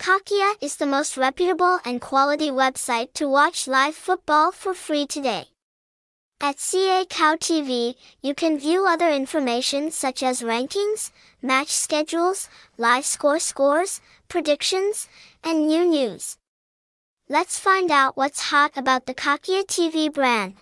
Cakhia is the most reputable and quality website to watch live football for free today. At CA Cow TV, you can view other information such as rankings, match schedules, live score scores, predictions, and new news. Let's find out what's hot about the Cakhia TV brand.